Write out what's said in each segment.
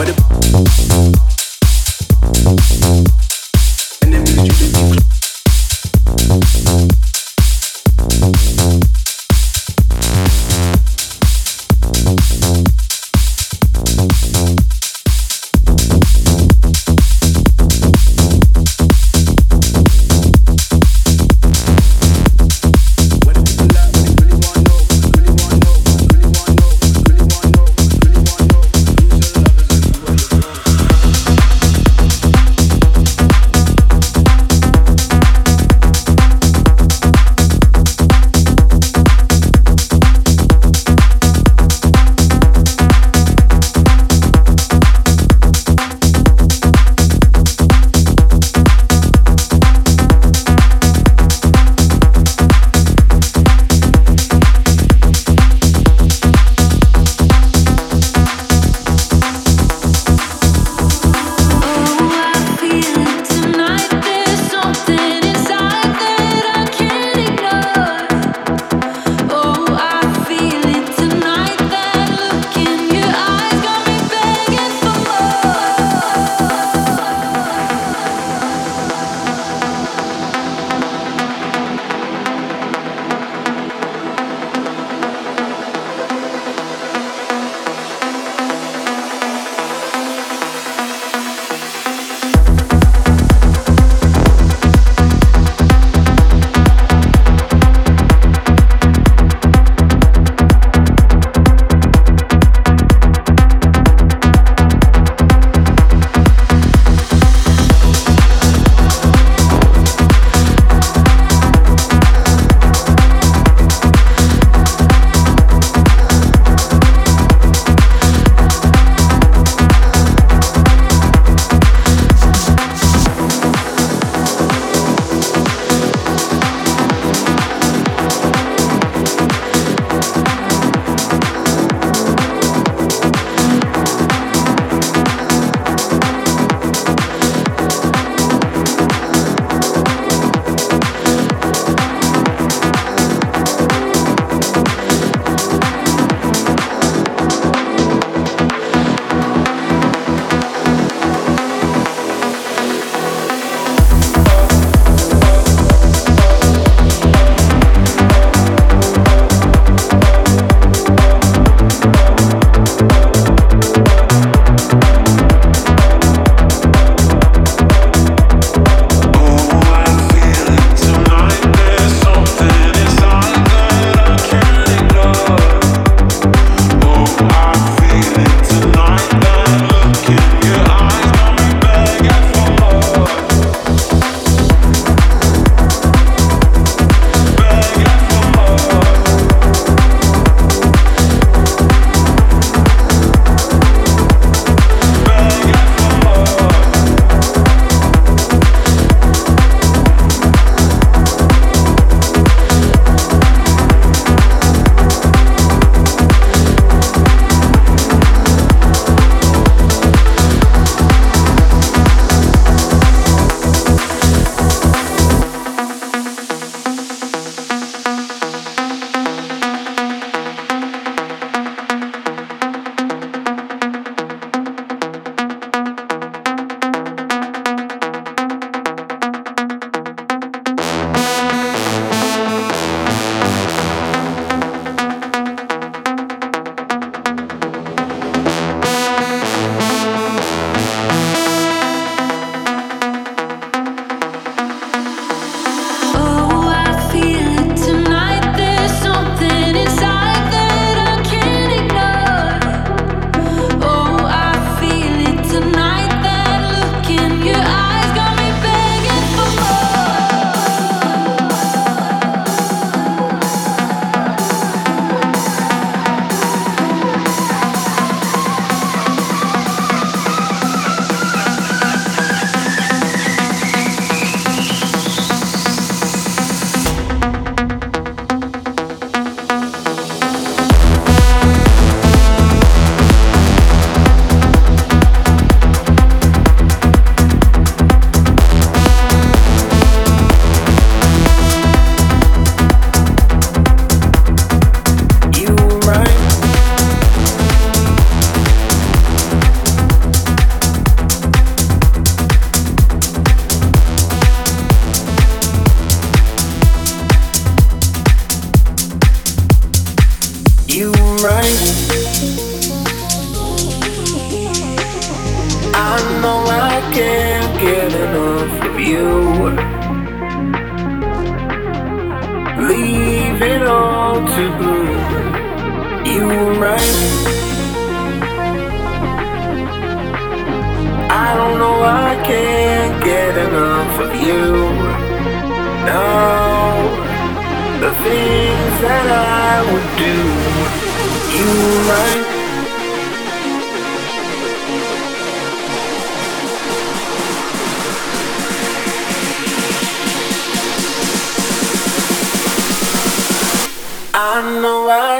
What a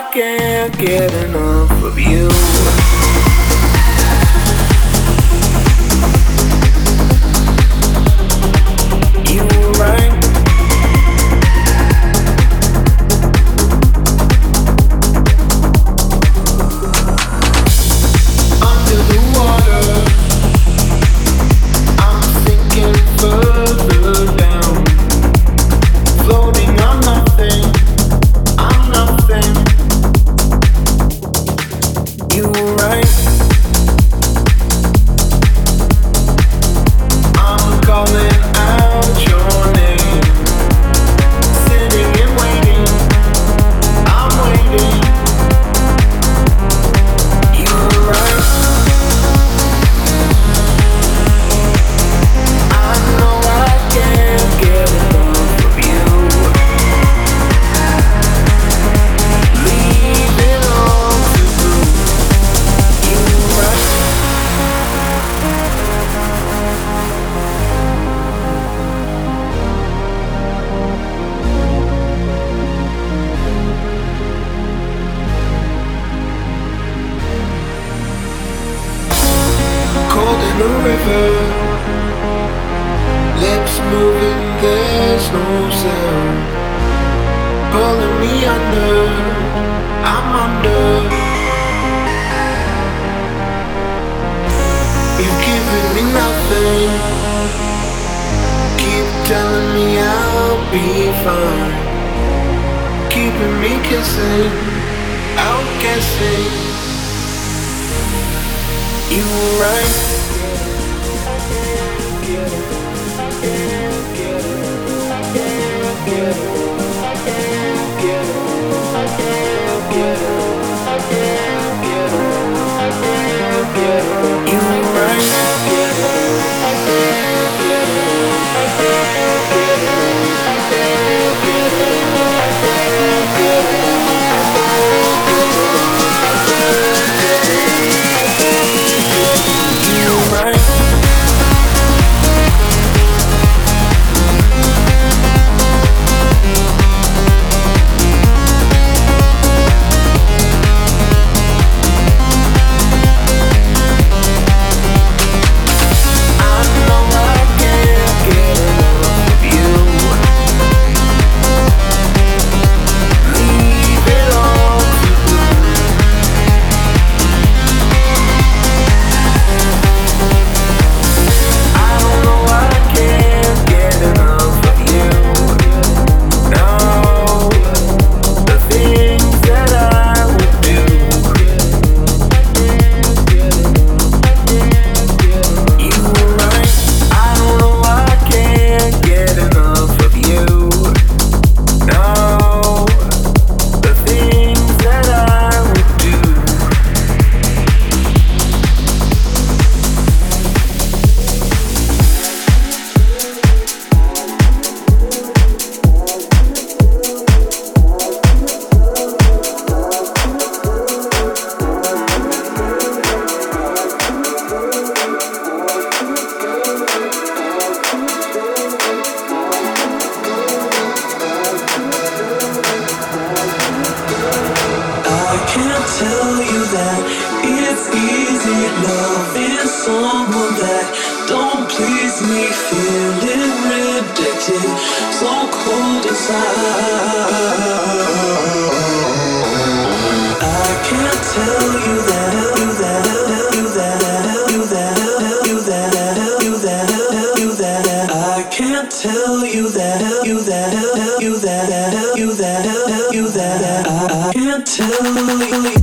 I can't get enough of you. river. Lips moving, there's no sound. Pulling me under, I'm under. You've me nothing. Keep telling me I'll be fine. Keeping me guessing. You were right. You rush. tell you that I can't tell you.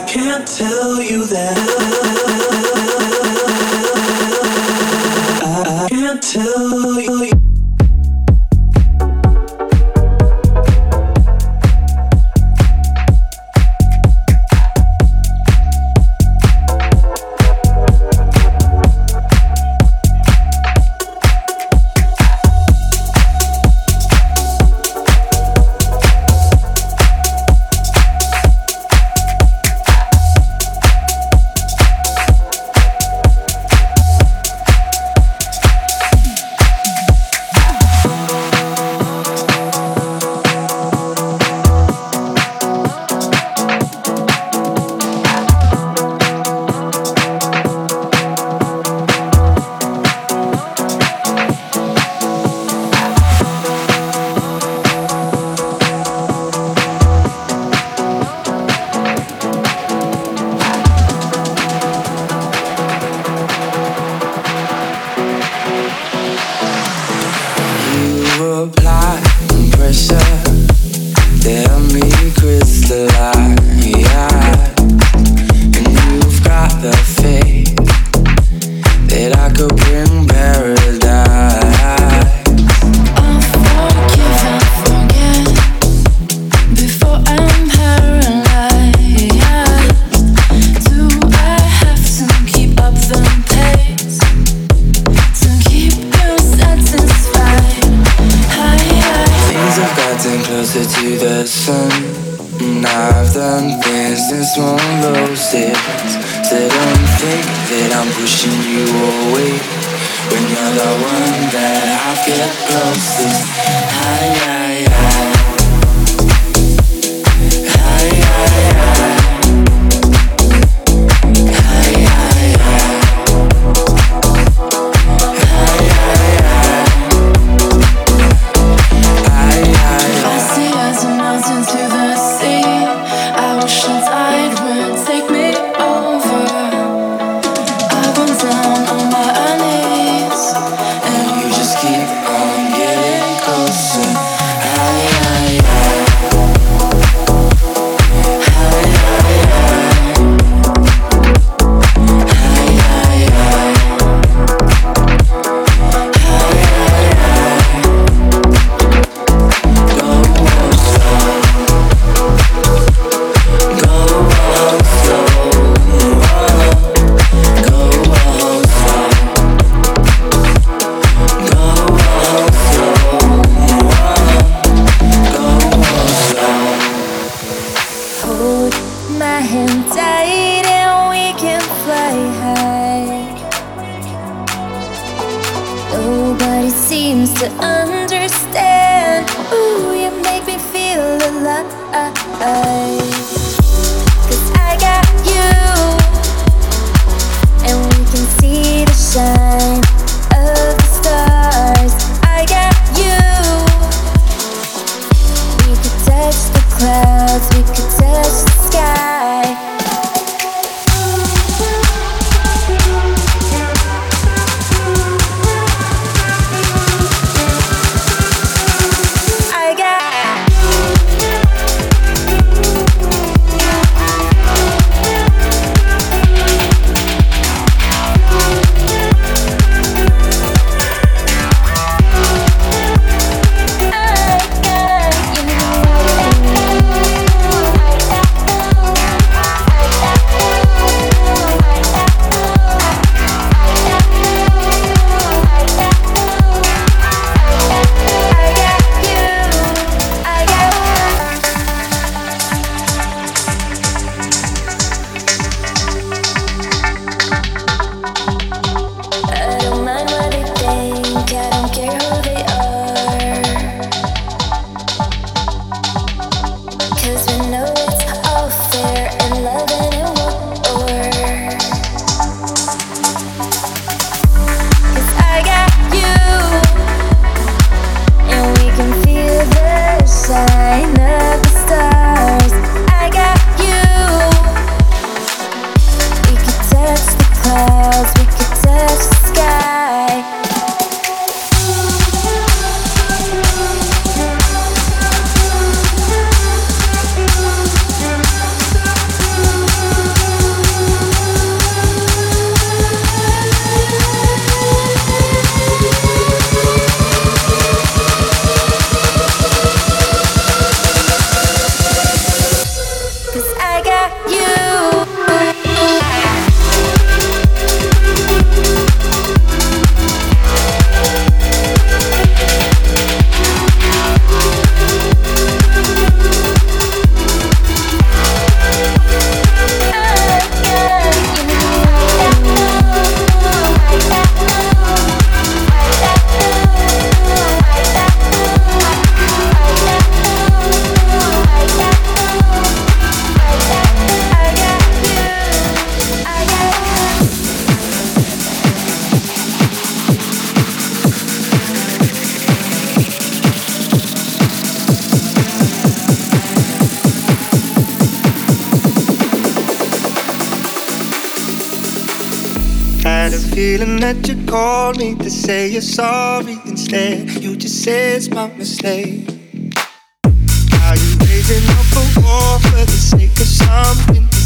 I can't tell you that. the one that I get closest. feeling that you called me to say you're sorry instead. You just said it's my mistake. Are you raising up a war for the sake of something?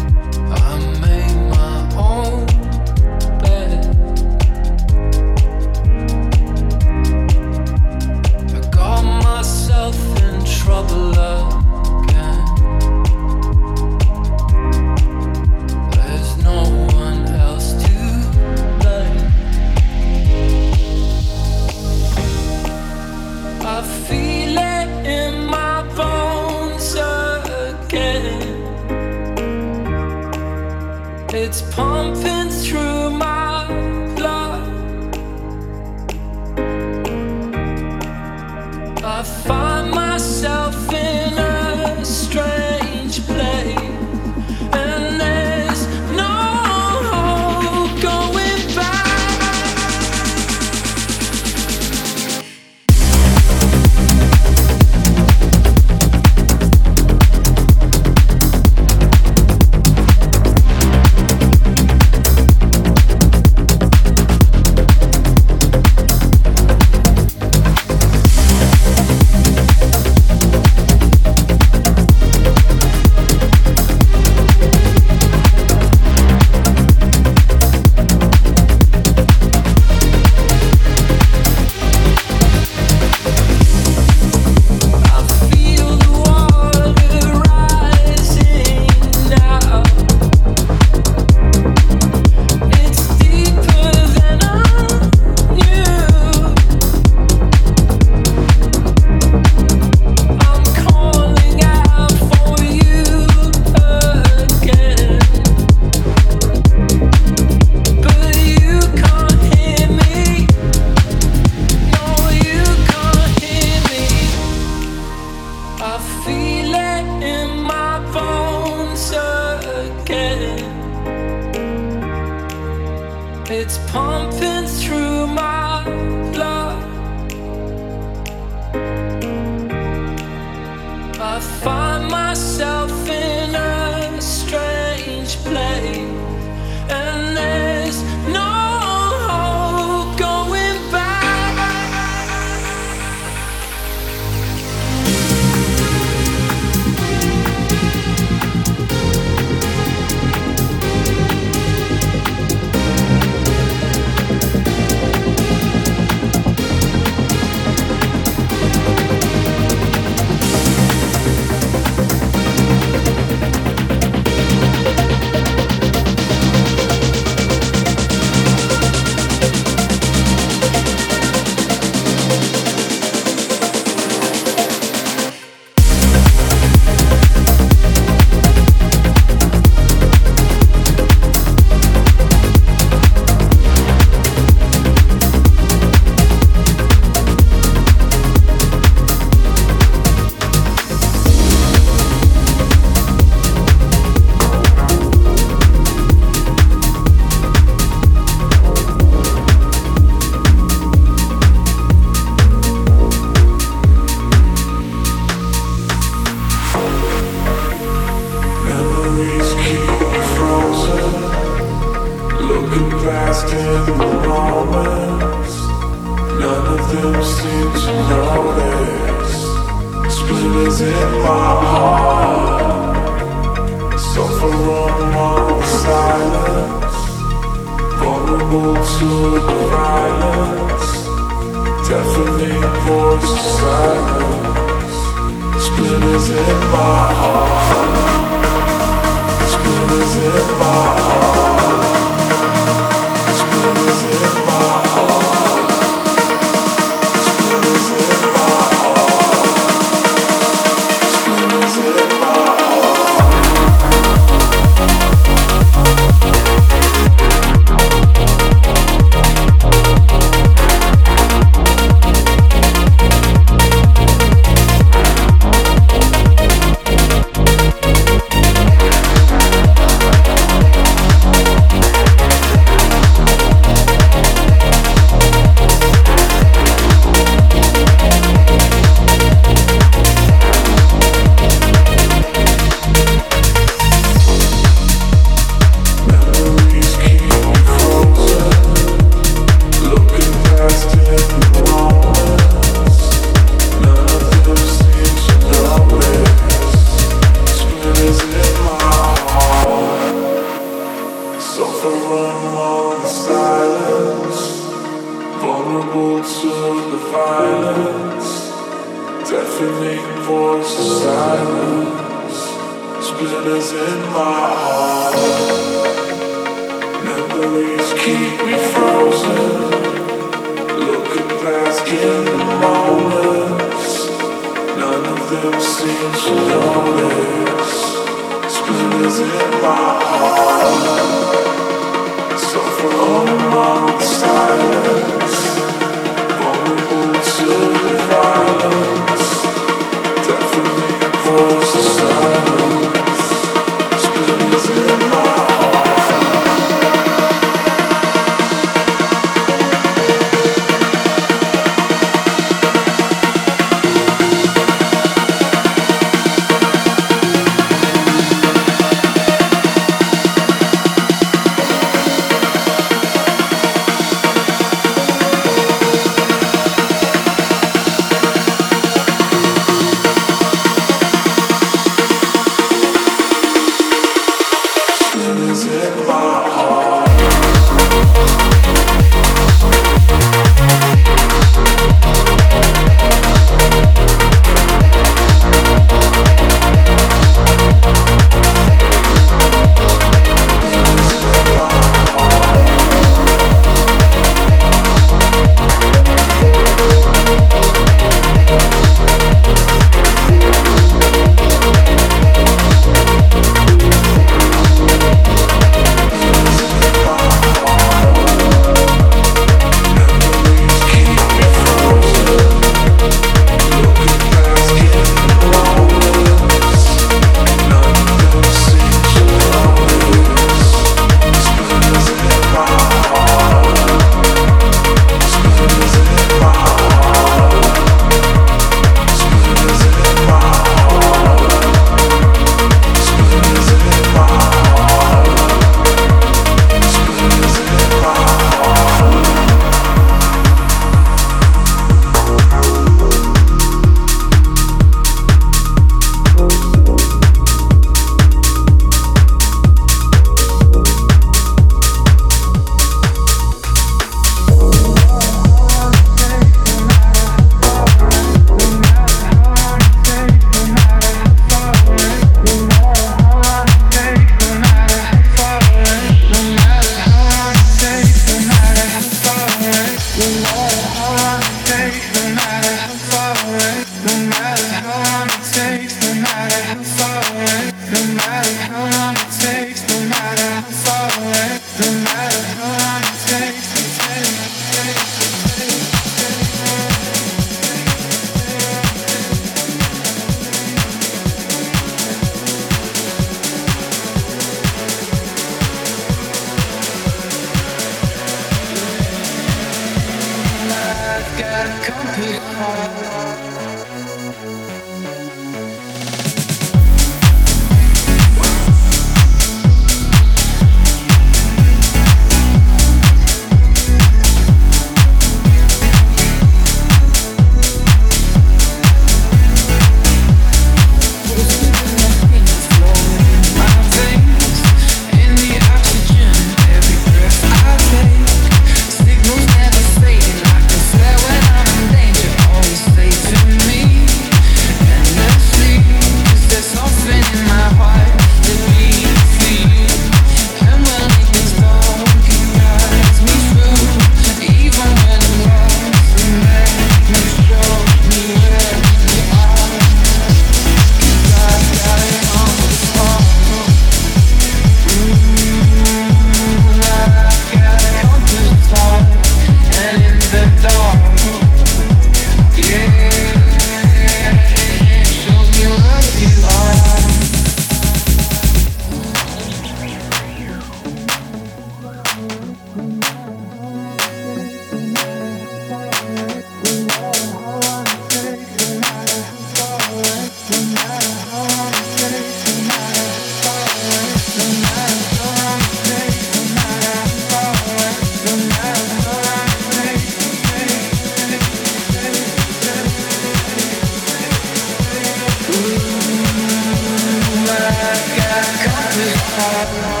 Thank you.